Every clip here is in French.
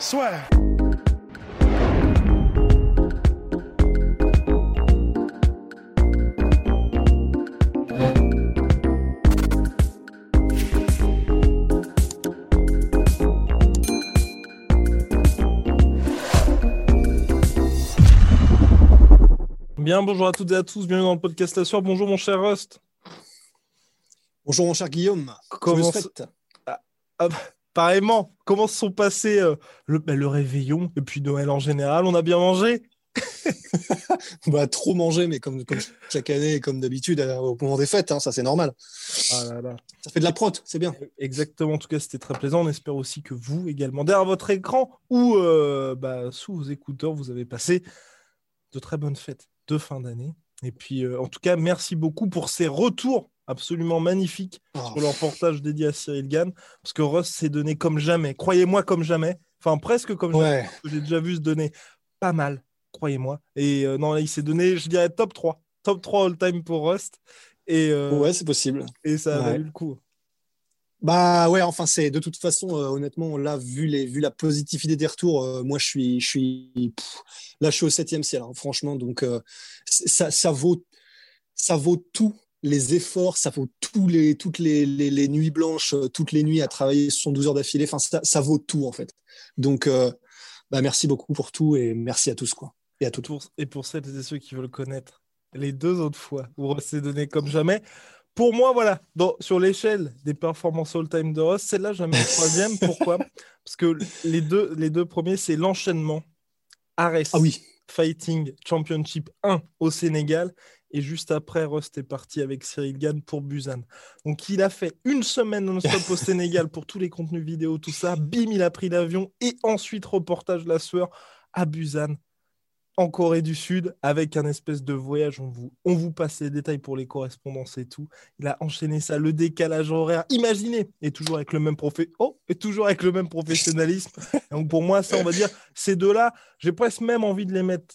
Soit. Bien, bonjour à toutes et à tous, bienvenue dans le podcast La Soir. Bonjour mon cher Rust. Bonjour mon cher Guillaume. Comment Je souhaite. Ah, pareillement, comment se sont passés euh, le, bah, le réveillon et puis Noël en général? On a bien mangé? Bah, trop manger, mais comme, comme chaque année et comme d'habitude euh, au moment des fêtes, hein, ça c'est normal. Ah là là. Ça fait de la prot, c'est bien. Exactement, en tout cas c'était très plaisant. On espère aussi que vous également, derrière votre écran ou euh, bah, sous vos écouteurs, vous avez passé de très bonnes fêtes de fin d'année. Et puis euh, en tout cas, merci beaucoup pour ces retours absolument magnifiques Oh, sur leur portage dédié à Cyril Gann, parce que Russ s'est donné comme jamais, croyez-moi comme jamais, enfin presque comme jamais, ouais. parce que j'ai déjà vu se donner pas mal, croyez-moi. Et euh, non, là, il s'est donné, je dirais, top 3, top 3 all-time pour Rust, et, euh, ouais, c'est possible. et ça a Ouais. valu le coup. Bah ouais, enfin c'est de toute façon, euh, honnêtement, là vu les vu la positivité des retours, euh, moi je suis je suis pff, là je suis au septième ciel, hein, franchement. Donc euh, ça ça vaut ça vaut tout les efforts, ça vaut tous les toutes les, les, les nuits blanches, euh, toutes les nuits à travailler 72 heures d'affilée. Enfin ça, ça vaut tout en fait. Donc euh, bah merci beaucoup pour tout et merci à tous quoi et à toutes. Pour- et pour celles et ceux qui veulent connaître les deux autres fois où Russ s'est donné comme jamais, pour moi, voilà, dans- sur l'échelle des performances all-time de Russ, celle-là, jamais troisième. Pourquoi? Parce que les deux, les deux premiers, c'est l'enchaînement. Ares Ah oui. Fighting Championship 1 au Sénégal. Et juste après, Rust est parti avec Cyril Gann pour Busan. Donc, il a fait une semaine non-stop au Sénégal pour tous les contenus vidéo, tout ça. Bim, il a pris l'avion. Et ensuite, reportage la sueur à Busan, en Corée du Sud, avec un espèce de voyage. On vous, on vous passe les détails pour les correspondances et tout. Il a enchaîné ça, le décalage horaire. Imaginez, et toujours avec le même profé... oh, et toujours avec le même professionnalisme. Donc, pour moi, ça, on va dire, ces deux-là, j'ai presque même envie de les mettre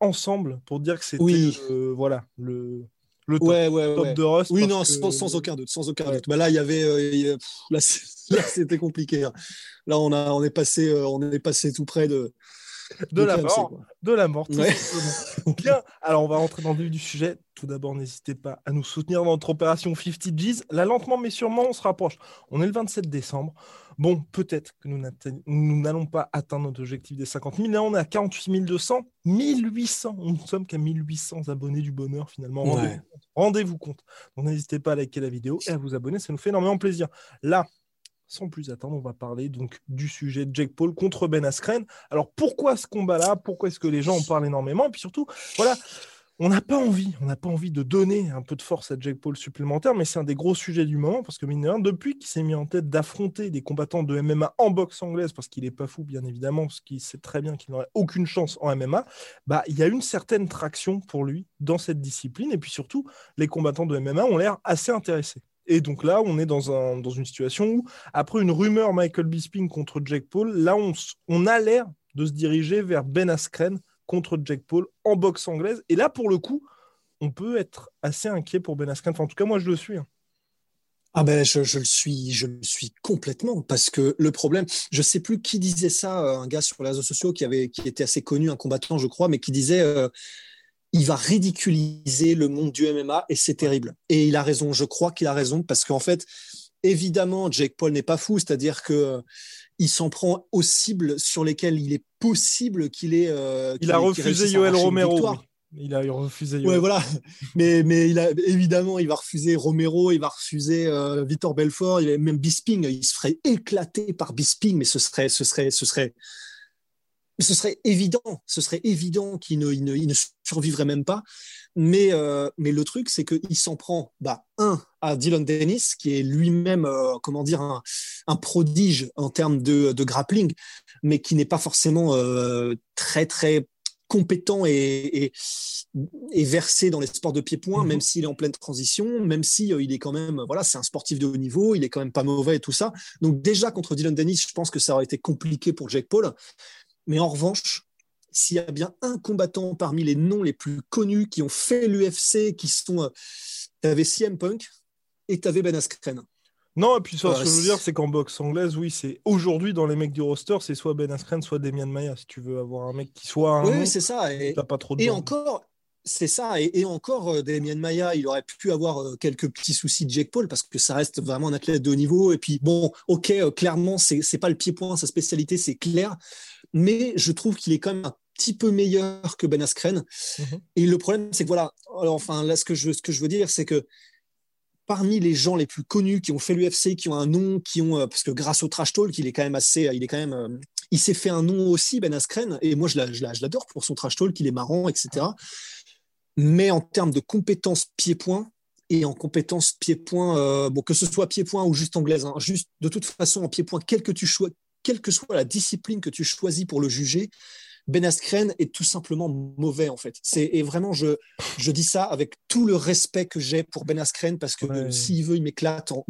ensemble pour dire que c'était Oui. euh, voilà, le, le top, Ouais ouais top ouais. de Rust. Oui, non, que- sans, sans aucun doute, sans aucun doute. Bah là, il y avait, euh, pff, là, c'était compliqué. hein. Là, on a, on est passé, euh, on est passé tout près de de la mort. de la mort. Ouais. Bien, alors on va rentrer dans le vif du sujet. Tout d'abord, n'hésitez pas à nous soutenir dans notre opération 50 G's. Là, lentement mais sûrement, on se rapproche. On est le 27 décembre. Bon, peut-être que nous n'allons pas atteindre notre objectif des 50 000. Là, on est à 48 200, 1800. Nous ne sommes qu'à 1800 abonnés du bonheur finalement. Rendez-vous Ouais. compte. Rendez-vous compte. Donc, n'hésitez pas à liker la vidéo et à vous abonner. Ça nous fait énormément plaisir. Là, sans plus attendre, on va parler donc du sujet de Jake Paul contre Ben Askren. Alors pourquoi ce combat-là? Pourquoi est-ce que les gens en parlent énormément? Et puis surtout, voilà, on n'a pas envie, de donner un peu de force à Jake Paul supplémentaire, mais c'est un des gros sujets du moment parce que mine de rien, depuis qu'il s'est mis en tête d'affronter des combattants de MMA en boxe anglaise, parce qu'il n'est pas fou bien évidemment, parce qu'il sait très bien qu'il n'aurait aucune chance en MMA, bah il y a une certaine traction pour lui dans cette discipline et puis surtout, les combattants de MMA ont l'air assez intéressés. Et donc là, on est dans, un, dans une situation où, après une rumeur Michael Bisping contre Jake Paul, là, on, on a l'air de se diriger vers Ben Askren contre Jake Paul en boxe anglaise. Et là, pour le coup, on peut être assez inquiet pour Ben Askren. Enfin, en tout cas, moi, je le suis. hein. Ah ben, je, je le suis, je le suis complètement parce que le problème, je sais plus qui disait ça, euh, un gars sur les réseaux sociaux qui avait, qui était assez connu, un combattant, je crois, mais qui disait, euh, il va ridiculiser le monde du MMA et c'est terrible. Et il a raison, je crois qu'il a raison parce qu'en fait, évidemment, Jake Paul n'est pas fou, c'est-à-dire que euh, il s'en prend aux cibles sur lesquelles il est possible qu'il ait. euh, Il qu'il a refusé Yoel Romero. Il a refusé Ouais, voilà. Mais, mais il a, évidemment, il va refuser Romero, il va refuser euh, Victor Belfort, il même Bisping. Il se ferait éclater par Bisping, mais ce serait, ce serait, ce serait, ce serait évident, ce serait évident qu'il ne, il ne, survivrait même pas. Mais, euh, mais le truc, c'est qu'il s'en prend, bah, un, à Dylan Dennis, qui est lui-même, euh, comment dire, un, un, prodige en termes de, de, grappling, mais qui n'est pas forcément euh, très, très compétent et, et, versé dans les sports de pied-point, mhm. même s'il est en pleine transition, même si il est quand même, voilà, c'est un sportif de haut niveau, il est quand même pas mauvais et tout ça. Donc déjà contre Dylan Dennis, je pense que ça aurait été compliqué pour Jake Paul. Mais en revanche, s'il y a bien un combattant parmi les noms les plus connus qui ont fait l'UFC, qui sont. Euh, tu avais CM Punk et tu avais Ben Askren. Non, et puis ça, ce que je veux dire, c'est qu'en boxe anglaise, oui, c'est aujourd'hui dans les mecs du roster, c'est soit Ben Askren, soit Demian Maya. Si tu veux avoir un mec qui soit. Un oui, c'est ça. Et, pas trop de et encore, c'est ça. Et, encore, euh, Damien Maya, il aurait pu avoir euh, quelques petits soucis de Jake Paul parce que ça reste vraiment un athlète de haut niveau. Et puis, bon, ok, clairement, c'est pas le pied-point, sa spécialité, c'est clair mais je trouve qu'il est quand même un petit peu meilleur que Ben Askren. Mhm. Et le problème, c'est que voilà, enfin, là, ce que je, ce que je veux dire, c'est que parmi les gens les plus connus qui ont fait l'UFC, qui ont un nom, qui ont, euh, parce que grâce au trash talk, il est quand même assez, il est quand même, euh, il s'est fait un nom aussi, Ben Askren, et moi, je l'adore pour son trash talk, il est marrant, etc. Mais en termes de compétences pied-point, et en compétences pied-point, euh, bon, que ce soit pied-point ou juste anglaise, hein, juste de toute façon en pied-point, quel que tu, quelle que soit la discipline que tu choisis pour le juger, Ben Askren est tout simplement mauvais en fait. C'est et vraiment je je dis ça avec tout le respect que j'ai pour Ben Askren parce que s'il veut il m'éclate en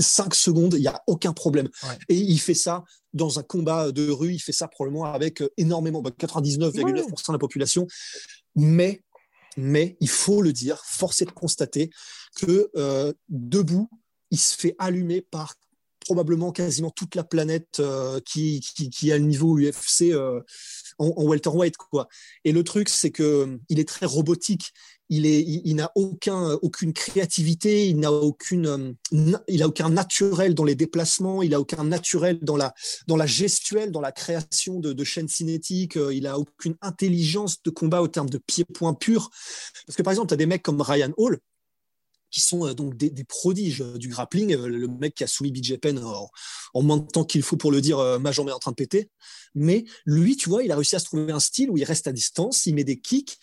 5 secondes, il n'y a aucun problème. Et il fait ça dans un combat de rue, il fait ça probablement avec euh, énormément, 99,9% bah, de la population. Mais, mais il faut le dire, force est de constater que euh, debout, il se fait allumer par probablement quasiment toute la planète euh, qui, a le niveau UFC euh, en, en, welterweight quoi. Et le truc c'est que euh, est très robotique. Il est, il, n'a aucun, aucune créativité, il n'a aucune, il a aucun naturel dans les déplacements, il a aucun naturel dans la, dans la gestuelle, dans la création de, de chaînes cinétiques, il a aucune intelligence de combat au terme de pied-point pur. Parce que par exemple, tu as des mecs comme Ryan Hall, qui sont euh, donc des, prodiges euh, du grappling. Euh, le mec qui a soumis BJ Penn en, moins de temps qu'il faut pour le dire, ma jambe est en train de péter. Mais lui, tu vois, il a réussi à se trouver un style où il reste à distance, il met des kicks,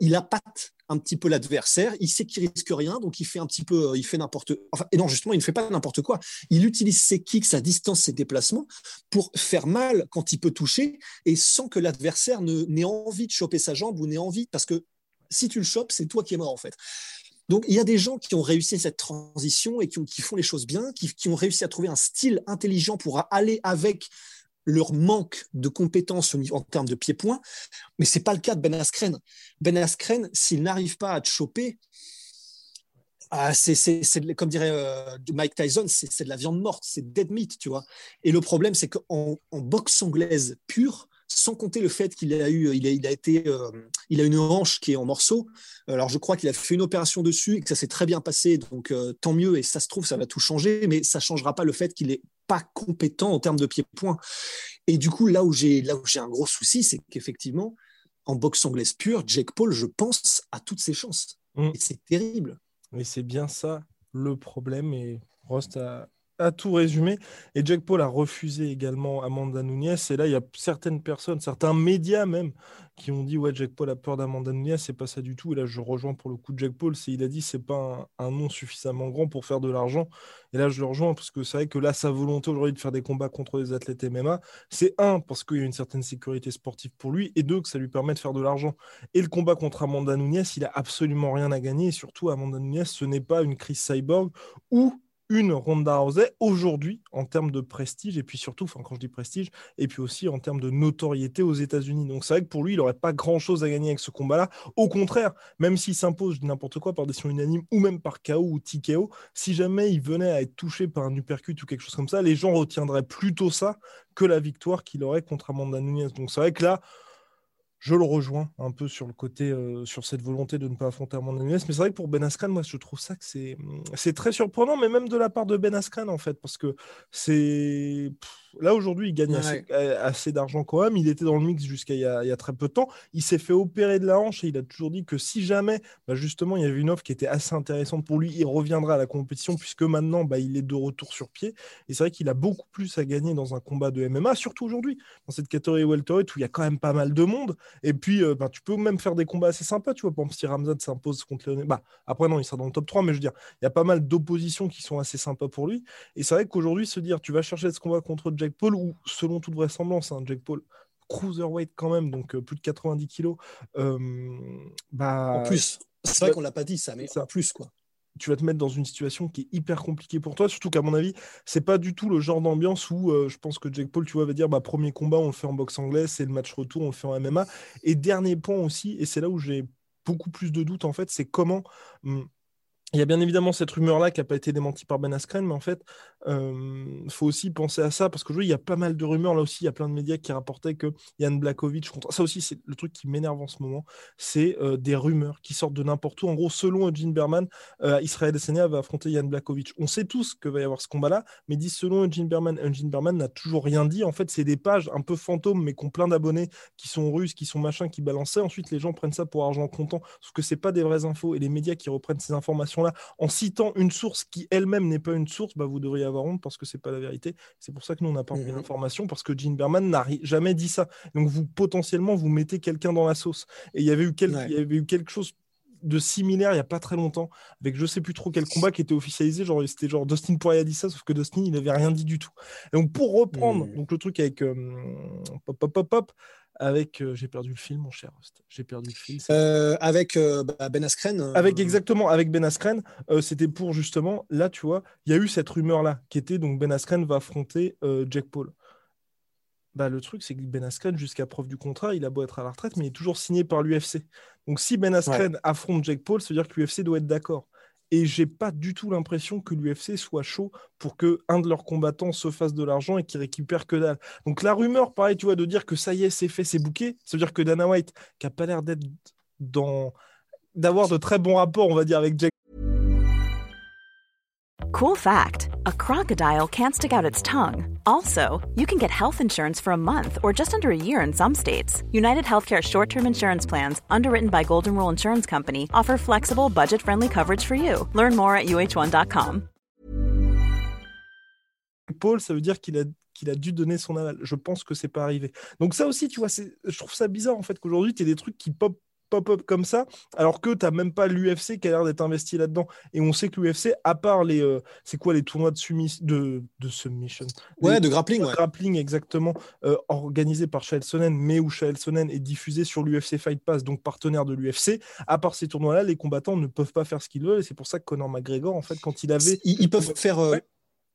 il appâte un petit peu l'adversaire, il sait qu'il risque rien, donc il fait un petit peu, il fait n'importe, enfin, et non, justement, il ne fait pas n'importe quoi. Il utilise ses kicks, sa distance, ses déplacements pour faire mal quand il peut toucher et sans que l'adversaire n'ait envie de choper sa jambe ou n'ait envie, parce que si tu le chopes, c'est toi qui es mort en fait. Donc, il y a des gens qui ont réussi cette transition et qui, font les choses bien, qui, ont réussi à trouver un style intelligent pour aller avec leur manque de compétences en termes de pied-point, mais c'est pas le cas de Ben Askren. Ben Askren, s'il n'arrive pas à te choper, ah, c'est, comme dirait euh, Mike Tyson, c'est, de la viande morte, c'est dead meat, tu vois. Et le problème, c'est qu'en en boxe anglaise pure, sans compter le fait qu'il a eu, il a, il a été, euh, il a une hanche qui est en morceaux. Alors je crois qu'il a fait une opération dessus et que ça s'est très bien passé, donc euh, tant mieux. Et ça se trouve, ça va tout changer, mais ça changera pas le fait qu'il est pas compétent en termes de pied-point. Et du coup, là où j'ai, là où j'ai un gros souci, c'est qu'effectivement, en boxe anglaise pure, Jake Paul, je pense, a toutes ses chances. Mm. Et c'est terrible. Mais c'est bien ça le problème. Et Rost a, à tout résumé. Et Jack Paul a refusé également Amanda Nunes. Et là, il y a certaines personnes, certains médias même, qui ont dit Ouais, Jack Paul a peur d'Amanda Nunes. C'est pas ça du tout. Et là, je rejoins pour le coup Jack Paul. C'est, il a dit c'est pas un, nom suffisamment grand pour faire de l'argent. Et là, je le rejoins parce que c'est vrai que là, sa volonté aujourd'hui de faire des combats contre les athlètes MMA, c'est un, parce qu'il y a une certaine sécurité sportive pour lui. Et deux, que ça lui permet de faire de l'argent. Et le combat contre Amanda Nunes, il a absolument rien à gagner. Et surtout, Amanda Nunes, ce n'est pas une crise cyborg ou une Ronda Rousey aujourd'hui en termes de prestige et puis surtout, enfin quand je dis prestige, et puis aussi en termes de notoriété aux États-Unis. Donc c'est vrai que pour lui, il n'aurait pas grand-chose à gagner avec ce combat-là. Au contraire, même s'il s'impose, n'importe quoi, par décision unanime ou même par KO ou TKO, si jamais il venait à être touché par un uppercut ou quelque chose comme ça, les gens retiendraient plutôt ça que la victoire qu'il aurait contre Amanda Nunes. Donc c'est vrai que là, je le rejoins un peu sur le côté, euh, sur cette volonté de ne pas affronter Amanda Nunes. Mais c'est vrai que pour Ben Askren, moi, je trouve ça que c'est, c'est très surprenant, mais même de la part de Ben Askren, en fait, parce que c'est. Là aujourd'hui, il gagne assez, d'argent quand même. Il était dans le mix jusqu'à il, y a très peu de temps. Il s'est fait opérer de la hanche et il a toujours dit que si jamais, bah, justement, il y avait une offre qui était assez intéressante pour lui, il reviendra à la compétition puisque maintenant, bah, il est de retour sur pied. Et c'est vrai qu'il a beaucoup plus à gagner dans un combat de MMA, surtout aujourd'hui, dans cette catégorie welterweight où il y a quand même pas mal de monde. Et puis, euh, bah, tu peux même faire des combats assez sympas, tu vois. Par exemple, si Ramzad s'impose contre Léoné, bah, après, non, il sera dans le top 3, mais je veux dire, il y a pas mal d'oppositions qui sont assez sympas pour lui. Et c'est vrai qu'aujourd'hui, se dire, tu vas chercher ce combat contre Jack Paul, ou selon toute vraisemblance, hein, Jack Paul, cruiserweight quand même, donc euh, plus de 90 kilos. Euh, bah, en plus, c'est vrai qu'on l'a pas dit ça, mais en plus, quoi tu vas te mettre dans une situation qui est hyper compliquée pour toi. Surtout qu'à mon avis, c'est pas du tout le genre d'ambiance où euh, je pense que Jack Paul, tu vois, va dire bah, premier combat, on le fait en boxe anglaise, c'est le match retour, on le fait en MMA. Et dernier point aussi, et c'est là où j'ai beaucoup plus de doutes en fait, c'est comment. Hum, il y a bien évidemment cette rumeur-là qui n'a pas été démentie par Ben Askren, mais en fait, il euh, faut aussi penser à ça, parce qu'aujourd'hui, il y a pas mal de rumeurs. Là aussi, il y a plein de médias qui rapportaient que Yann Blakovic, ça aussi, c'est le truc qui m'énerve en ce moment, c'est euh, des rumeurs qui sortent de n'importe où. En gros, selon Eugene Berman, euh, Israël Adesanya va affronter Yann Blakovic. On sait tous que va y avoir ce combat-là, mais dit selon Eugene Berman, Eugene Berman n'a toujours rien dit. En fait, c'est des pages un peu fantômes, mais qui ont plein d'abonnés, qui sont russes, qui sont machins, qui balançaient. Ensuite, les gens prennent ça pour argent comptant, sauf que c'est pas des vraies infos. Et les médias qui reprennent ces informations-là en citant une source qui elle-même n'est pas une source, bah, vous devriez avoir honte parce que c'est pas la vérité. C'est pour ça que nous, on n'a pas mmh l'information parce que Gene Berman n'a jamais dit ça. Donc, vous potentiellement, vous mettez quelqu'un dans la sauce. Et il y avait eu, il y avait eu quelque chose de similaire il n'y a pas très longtemps avec je sais plus trop quel combat qui était officialisé genre c'était genre Dustin Poirier a dit ça sauf que Dustin il n'avait rien dit du tout donc pour reprendre mmh. donc le truc avec euh, pop pop pop pop avec euh, j'ai perdu le film mon cher j'ai perdu le film euh, avec euh, bah, Ben Askren avec exactement avec Ben Askren. C'était pour justement là tu vois il y a eu cette rumeur là qui était donc Ben Askren va affronter Jack Paul. Bah, le truc c'est que Ben Askren jusqu'à preuve du contrat il a beau être à la retraite mais il est toujours signé par l'UFC donc si Ben Askren affronte Jack Paul ça veut dire que l'UFC doit être d'accord et j'ai pas du tout l'impression que l'UFC soit chaud pour que un de leurs combattants se fasse de l'argent et qu'il récupère que dalle. Donc la rumeur, pareil, tu vois, de dire que ça y est, c'est fait, c'est bouqué, ça veut dire que Dana White, qui a pas l'air d'être dans d'avoir de très bons rapports, on va dire, avec Jack. Cool fact, a crocodile can't stick out its tongue. Also, you can get health insurance for a month or just under a year in some states. United Healthcare short term insurance plans, underwritten by Golden Rule Insurance Company, offer flexible, budget friendly coverage for you. Learn more at uh1.com. Paul, ça veut dire qu'il a qu'il a dû donner son aval. Je pense que c'est pas arrivé. Donc ça aussi, tu vois, je trouve ça bizarre en fait qu'aujourd'hui, tu des trucs qui pop pop-up comme ça, alors que tu n'as même pas l'UFC qui a l'air d'être investi là-dedans. Et on sait que l'UFC, à part les. Euh, c'est quoi les tournois de, de, de submission? Ouais, de grappling. Grappling, exactement, euh, organisés par Chael Sonnen, mais où Chael Sonnen est diffusé sur l'UFC Fight Pass, donc partenaire de l'UFC. À part ces tournois-là, les combattants ne peuvent pas faire ce qu'ils veulent. Et c'est pour ça que Conor McGregor, en fait, quand il avait. Ils, peuvent faire. Euh,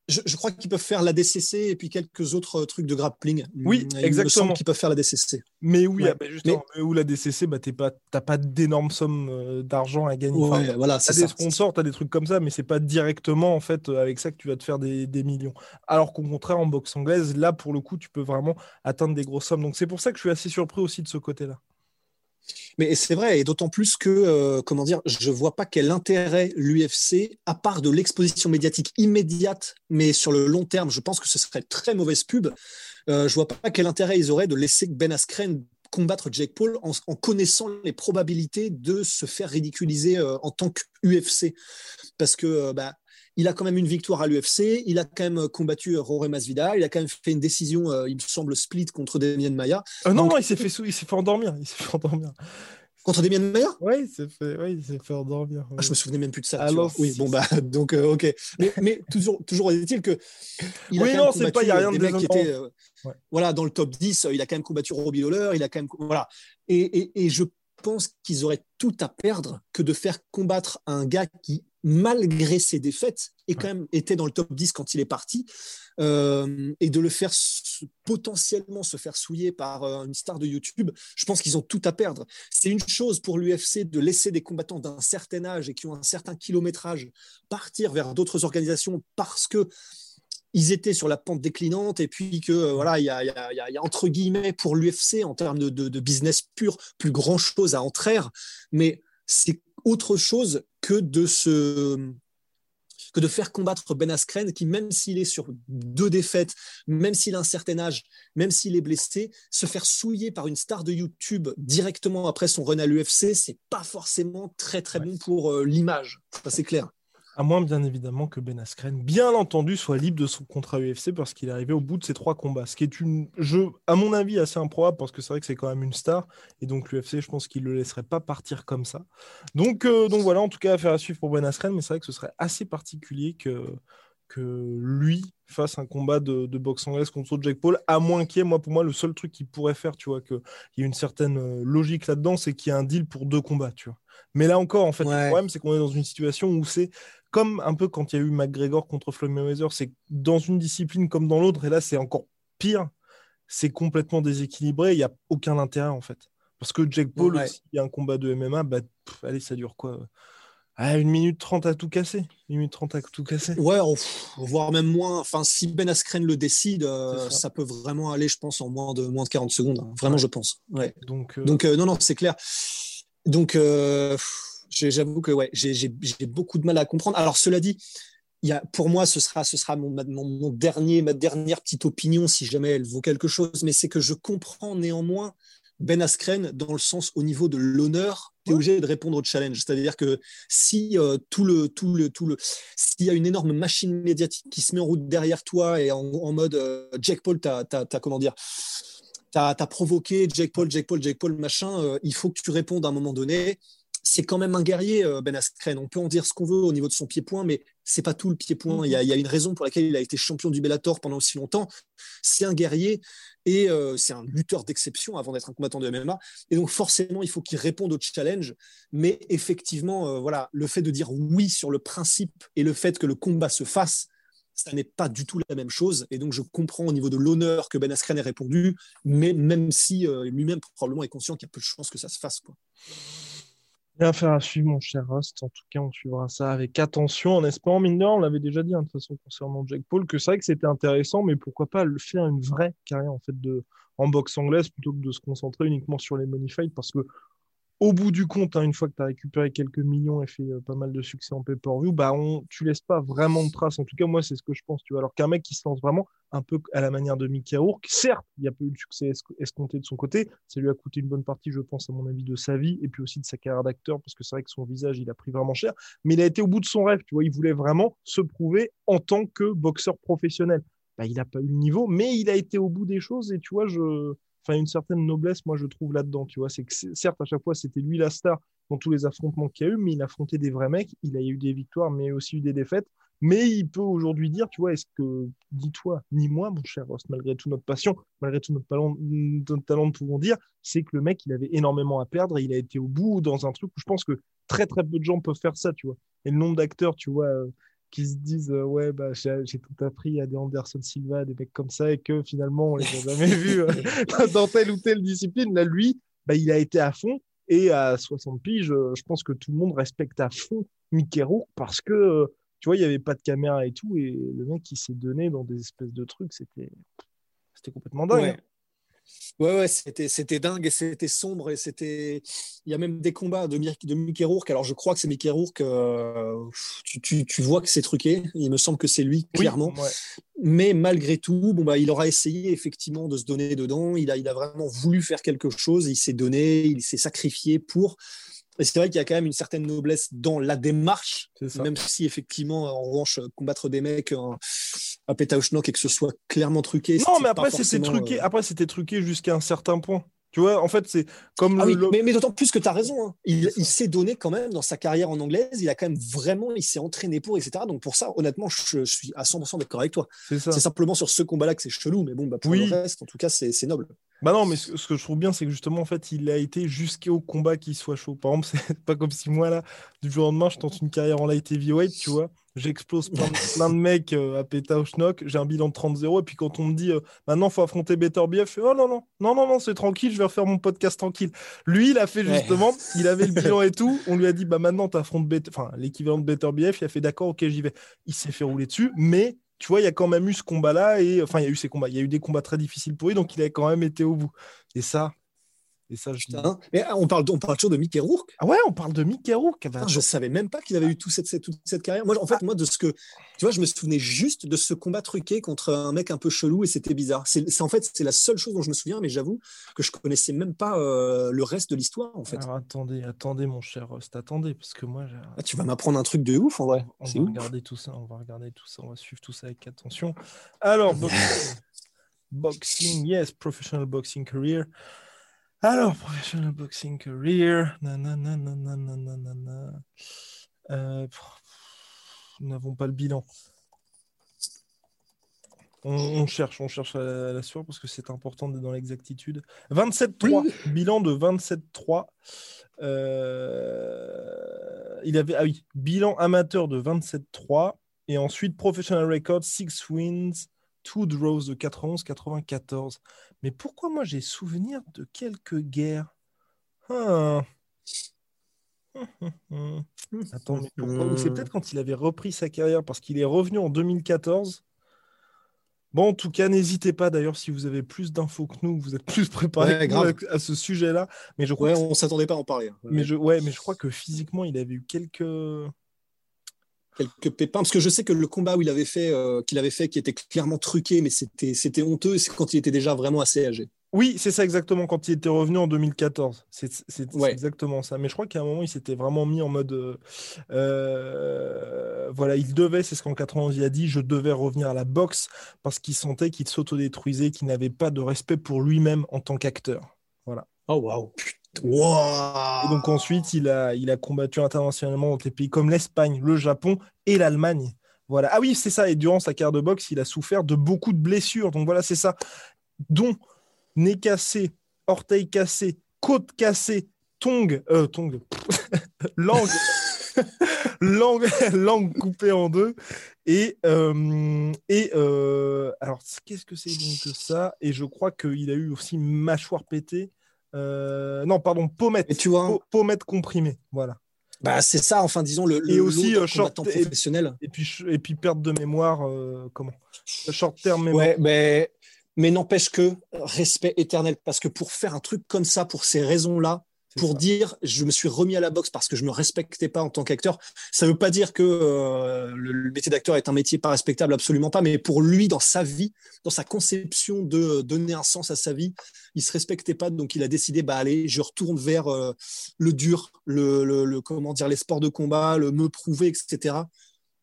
je, crois qu'ils peuvent faire la DCC et puis quelques autres trucs de grappling. Oui, Il exactement. qu'ils peuvent faire la DCC. Mais oui, ah, bah, justement, mais... où la DCC, bah, tu n'as pas, d'énormes sommes euh, d'argent à gagner. voilà, tu as des sponsors, tu as des trucs comme ça, mais c'est pas directement en fait euh, avec ça que tu vas te faire des, des millions. Alors qu'au contraire, en boxe anglaise, là, pour le coup, tu peux vraiment atteindre des grosses sommes. Donc c'est pour ça que je suis assez surpris aussi de ce côté-là. Mais c'est vrai, et d'autant plus que, euh, comment dire, je vois pas quel intérêt l'UFC, à part de l'exposition médiatique immédiate, mais sur le long terme, je pense que ce serait très mauvaise pub. Euh, je vois pas quel intérêt ils auraient de laisser Ben Askren combattre Jake Paul en, connaissant les probabilités de se faire ridiculiser euh, en tant qu'UFC. Parce que euh, bah, il a quand même une victoire à l'UFC, il a quand même combattu Roré Masvidal, il a quand même fait une décision, euh, il me semble, split contre Damien Maya. Euh, non, non, il s'est fait, il s'est fait endormir. Il s'est fait endormir. Contre Damien Maya Oui, il s'est fait, ouais, fait endormir. Ah, je me souvenais même plus de ça. Alors, oui, bon, bah, donc, euh, ok. Mais, mais, toujours, toujours est-il que. Il oui, non, c'est pas, il n'y a rien de mecs qui étaient, voilà, dans le top 10, il a quand même combattu Robbie Lawler, il a quand même. Voilà. Et, et, et je pense qu'ils auraient tout à perdre que de faire combattre un gars qui malgré ses défaites, et quand même était dans le top 10 quand il est parti, euh, et de le faire potentiellement se faire souiller par euh, une star de YouTube, je pense qu'ils ont tout à perdre. C'est une chose pour l'UFC de laisser des combattants d'un certain âge et qui ont un certain kilométrage partir vers d'autres organisations parce que ils étaient sur la pente déclinante et puis que euh, voilà il y, a, entre guillemets pour l'UFC en termes de, de, business pur plus grand chose à entraire mais c'est autre chose que de se que de faire combattre Ben Askren, qui même s'il est sur deux défaites, même s'il a un certain âge, même s'il est blessé, se faire souiller par une star de YouTube directement après son run à l'UFC, c'est pas forcément très très bon pour euh, l'image. Ça c'est clair. À moins, bien évidemment, que Ben Askren, bien entendu, soit libre de son contrat UFC parce qu'il est arrivé au bout de ses trois combats. Ce qui est une jeu, à mon avis, assez improbable parce que c'est vrai que c'est quand même une star. Et donc, l'UFC, je pense qu'il ne le laisserait pas partir comme ça. Donc, euh, donc voilà, en tout cas, affaire à suivre pour Ben Askren. Mais c'est vrai que ce serait assez particulier que, que lui fasse un combat de, boxe anglaise contre Jack Paul, à moins qu'il y ait, moi, pour moi, le seul truc qu'il pourrait faire, tu vois, qu'il y ait une certaine euh, logique là-dedans, c'est qu'il y ait un deal pour deux combats, tu vois. Mais là encore, en fait, le problème, c'est qu'on est dans une situation où c'est comme un peu quand il y a eu McGregor contre Floyd Mayweather, c'est dans une discipline comme dans l'autre, et là c'est encore pire, c'est complètement déséquilibré, il n'y a aucun intérêt en fait. Parce que Jack Paul, s'il y a un combat de MMA, bah, allez, ça dure quoi ah, Une minute trente à tout casser. Une minute trente à tout casser. Ouais, voire même moins. Enfin, si Ben Askren le décide, euh, ça. peut vraiment aller, je pense, en moins de, moins de 40 secondes. Hein. Vraiment, je pense. Ouais. Donc, euh, Donc euh, non, non, c'est clair. Donc, J'avoue que ouais, j'ai beaucoup de mal à comprendre. Alors, cela dit, il y a, pour moi, ce sera, ce sera mon, mon, dernier, ma dernière petite opinion, si jamais elle vaut quelque chose, mais c'est que je comprends néanmoins Ben Askren dans le sens au niveau de l'honneur, tu es obligé de répondre au challenge. C'est-à-dire que si euh, tout le, tout le, tout le, s'il y a une énorme machine médiatique qui se met en route derrière toi et en, mode euh, Jack Paul, tu as, comment dire, t'as as provoqué Jack Paul, Jack Paul, Jack Paul, machin, euh, il faut que tu répondes à un moment donné c'est quand même un guerrier, euh, Ben Askren. On peut en dire ce qu'on veut au niveau de son pied-point, mais c'est pas tout le pied-point. Il, y, a une raison pour laquelle il a été champion du Bellator pendant aussi longtemps. C'est un guerrier et euh, c'est un lutteur d'exception avant d'être un combattant de MMA. Et donc forcément, il faut qu'il réponde au challenge. Mais effectivement, euh, voilà, le fait de dire oui sur le principe et le fait que le combat se fasse, ça n'est pas du tout la même chose. Et donc, je comprends au niveau de l'honneur que Ben Askren ait répondu, mais même si lui-même probablement est conscient qu'il y a peu de chances que ça se fasse. Quoi. Bien faire à suivre, mon cher Rust. En tout cas, on suivra ça avec attention, en espérant, mine on l'avait déjà dit, hein, de toute façon, concernant Jack Paul, que c'est vrai que c'était intéressant, mais pourquoi pas le faire une vraie carrière, en fait, de, en boxe anglaise, plutôt que de se concentrer uniquement sur les money fights, parce que au bout du compte, hein, une fois que tu as récupéré quelques millions et fait euh, pas mal de succès en pay-per-view, bah on, tu laisses pas vraiment de traces. En tout cas, moi, c'est ce que je pense. Tu. Alors qu'un mec qui se lance vraiment un peu à la manière de Mickey Rourke, certes, il n'y a pas eu de succès escompté de son côté. Ça lui a coûté une bonne partie, je pense, à mon avis, de sa vie et puis aussi de sa carrière d'acteur, parce que c'est vrai que son visage, il a pris vraiment cher. Mais il a été au bout de son rêve. Tu vois, il voulait vraiment se prouver en tant que boxeur professionnel. Bah, il n'a pas eu le niveau, mais il a été au bout des choses et tu vois, je une certaine noblesse, moi je trouve là-dedans. Tu vois, c'est que certes à chaque fois c'était lui la star dans tous les affrontements qu'il y a eu, mais il a affronté des vrais mecs. Il a eu des victoires, mais aussi eu des défaites. Mais il peut aujourd'hui dire, tu vois, est-ce que, ni toi, ni moi, mon cher Ross, malgré toute notre passion, malgré tout notre talent, notre pouvons dire, c'est que le mec, il avait énormément à perdre il a été au bout dans un truc où je pense que très très peu de gens peuvent faire ça, tu vois. Et le nombre d'acteurs, tu vois, euh, qui se disent euh, ouais bah j'ai tout appris à des Anderson Silva des mecs comme ça et que finalement on les a jamais vus euh, dans telle ou telle discipline là lui bah, il a été à fond et à 60 piges je pense que tout le monde respecte à fond Mickey Rourke parce que tu vois il y avait pas de caméra et tout et le mec qui s'est donné dans des espèces de trucs c'était c'était complètement dingue hein. Ouais, ouais, c'était, c'était dingue et c'était sombre et c'était. Il y a même des combats de, de Mickey Rourke. Alors, je crois que c'est Mickey Rourke. Euh, tu, tu, tu, vois que c'est truqué. Il me semble que c'est lui, clairement. Mais malgré tout, bon, bah, il aura essayé effectivement de se donner dedans. Il a, il a vraiment voulu faire quelque chose. Il s'est donné, il s'est sacrifié pour. Et c'est vrai qu'il y a quand même une certaine noblesse dans la démarche, même si effectivement, en revanche, combattre des mecs à Petauschnock et que ce soit clairement truqué. Non, mais après, c'était truqué. Euh, après, c'était truqué jusqu'à un certain point. Tu vois, en fait, c'est comme. Ah mais, mais d'autant plus que tu as raison. Hein. Il, s'est donné quand même dans sa carrière en anglaise. Il a quand même vraiment, il s'est entraîné pour, etc. Donc pour ça, honnêtement, je, suis à 100% d'accord avec toi. C'est simplement sur ce combat-là que c'est chelou, mais bon, bah, pour le reste, en tout cas, c'est noble. Bah non, mais ce, que je trouve bien, c'est que justement, en fait, il a été jusqu'au combat qui soit chaud. Par exemple, c'est pas comme si moi, là, du jour au lendemain, je tente une carrière en light heavyweight, tu vois. J'explose plein, de mecs euh, à péta schnock, j'ai un bilan de 30-0, et puis quand on me dit, euh, maintenant, il faut affronter Better BF, oh non, non, non, non, non, c'est tranquille, je vais refaire mon podcast tranquille. Lui, il a fait justement, il avait le bilan et tout, on lui a dit, bah maintenant, tu affrontes enfin, l'équivalent de Better BF, il a fait d'accord, ok, j'y vais. Il s'est fait rouler dessus, mais tu vois, il y a quand même eu ce combat-là, et enfin, il y a eu ces combats, il y a eu des combats très difficiles pour lui, donc il a quand même été au bout. Et ça, Et ça, je Putain. Mais ah, on parle, on parle toujours de Mickey Rourke? Ah ouais, on parle de Mickey Rourke. Ah Putain, je savais même pas qu'il avait eu toute cette, cette- toute cette carrière. Moi, en fait, moi, de ce que, tu vois, je me souvenais juste de ce combat truqué contre un mec un peu chelou et c'était bizarre. C'est, en fait, c'est la seule chose dont je me souviens, mais j'avoue que je connaissais même pas euh, le reste de l'histoire, en fait. Alors, attendez, attendez, mon cher Rust, attendez, parce que moi, Ah, tu vas m'apprendre un truc de ouf, en vrai. on va ouf. regarder tout ça, on va regarder tout ça, on va suivre tout ça avec attention. Alors, boxing, boxing, yes, professional boxing career. Alors, professional boxing career, nanana, nanana, nanana. Euh, nous n'avons pas le bilan. On, on cherche, on cherche la, la sueur parce que c'est important d'être dans l'exactitude. 27-3, bilan de 27-3. Euh, il avait, ah oui, bilan amateur de 27-3 et ensuite professional record 6 wins, 2 draws de 91-94. Mais pourquoi moi j'ai souvenir de quelques guerres Ah. Attends, mais pourquoi? Ou c'est peut-être quand il avait repris sa carrière parce qu'il est revenu en 2014. Bon, en tout cas, n'hésitez pas d'ailleurs si vous avez plus d'infos que nous, vous êtes plus Ouais, grave. à, ce sujet-là. Mais je crois Ouais, que on s'attendait pas à en parler. hein. mais je, ouais, mais je crois que physiquement, il avait eu quelques. Quelques pépins parce que je sais que le combat où il avait fait euh, qu'il avait fait qui était clairement truqué mais c'était c'était honteux c'est quand il était déjà vraiment assez âgé Oui, c'est ça exactement, quand il était revenu en 2014. C'est c'est- c'est Ouais. exactement ça. Mais je crois qu'à un moment, il s'était vraiment mis en mode. euh, euh, voilà, il devait, c'est ce qu'en 91 il a dit, je devais revenir à la boxe parce qu'il sentait qu'il s'autodétruisait, qu'il n'avait pas de respect pour lui-même en tant qu'acteur. oh waouh Et donc ensuite, il a, il a combattu internationalement dans des pays comme l'Espagne, le Japon et l'Allemagne. Voilà. Ah oui, c'est ça. Et durant sa carrière de boxe, il a souffert de beaucoup de blessures. Donc voilà, c'est ça. Dont nez cassé, orteil cassé, côte cassée, tongue, euh, tongue, langue, langue, langue coupée en deux. Et, euh, et euh, alors, qu'est-ce que c'est donc que ça? Et je crois qu'il a eu aussi mâchoire pétée. Euh, non, pardon, pommette. Et tu vois- Po- pommette comprimée. Voilà. bah c'est ça enfin disons le, le Et aussi, euh, short- professionnel Et puis, et puis perte de mémoire. euh, comment? Short term mémoire. ouais mais mais n'empêche que respect éternel parce que pour faire un truc comme ça pour ces raisons là C'est pour ça. dire je me suis remis à la boxe parce que je me respectais pas en tant qu'acteur ça veut pas dire que euh, le, le métier d'acteur est un métier pas respectable absolument pas mais pour lui dans sa vie dans sa conception de donner un sens à sa vie il se respectait pas donc il a décidé bah allez je retourne vers euh, le dur le, le, le- comment dire les sports de combat le me prouver etc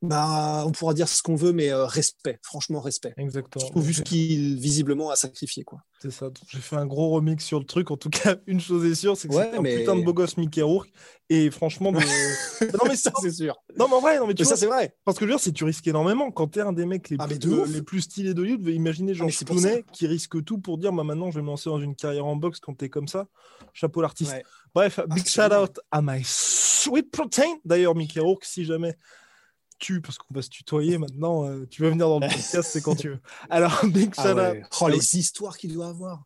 bah on pourra dire ce qu'on veut mais euh, respect franchement respect Exactement. je trouve juste qu'il visiblement a sacrifié quoi C'est ça. J'ai fait un gros remix sur le truc. En tout cas, une chose est sûre, c'est que Ouais, c'est un putain de beau gosse Mickey Rourke. Et franchement, de... non mais ça c'est sûr non mais en vrai, non mais tu mais vois, ça c'est vrai parce que je veux dire, c'est tu risques énormément quand t'es un des mecs les, Ah, mais plus, de euh, les plus stylés de Hollywood. Imaginez pour Clooney qui risque tout pour dire, bah maintenant, je vais me lancer dans une carrière en boxe quand t'es comme ça. Chapeau l'artiste. Ouais. Bref, big c'est shout out à my sweet protein. D'ailleurs, Mickey Rourke, si jamais tu, parce qu'on va se tutoyer maintenant, euh, tu veux venir dans le podcast, c'est quand tu veux. Alors, big Ah shout out. ouais. Oh, les histoires qu'il doit avoir.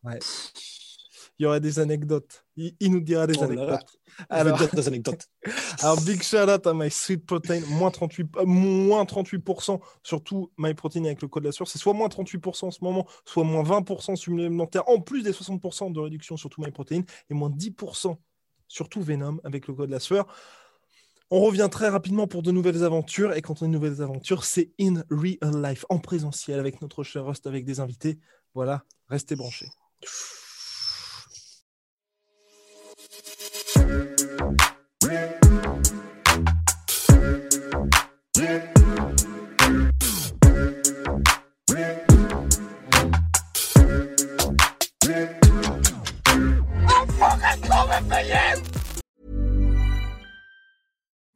Il y aurait des anecdotes. Il, il nous dira des Oh anecdotes. Alors, Alors, des anecdotes. alors, big shout out à My Sweet Protein, moins 38%, euh, moins 38%, surtout My Protein avec le code de la sueur. C'est soit moins 38% en ce moment, soit moins 20% supplémentaire, en plus des 60% de réduction sur tout My Protein, et moins 10% sur tout Venom avec le code de la sueur. On revient très rapidement pour de nouvelles aventures, et quand on a de nouvelles aventures, c'est in real life, en présentiel, avec notre cher host, avec des invités. Voilà, restez branchés.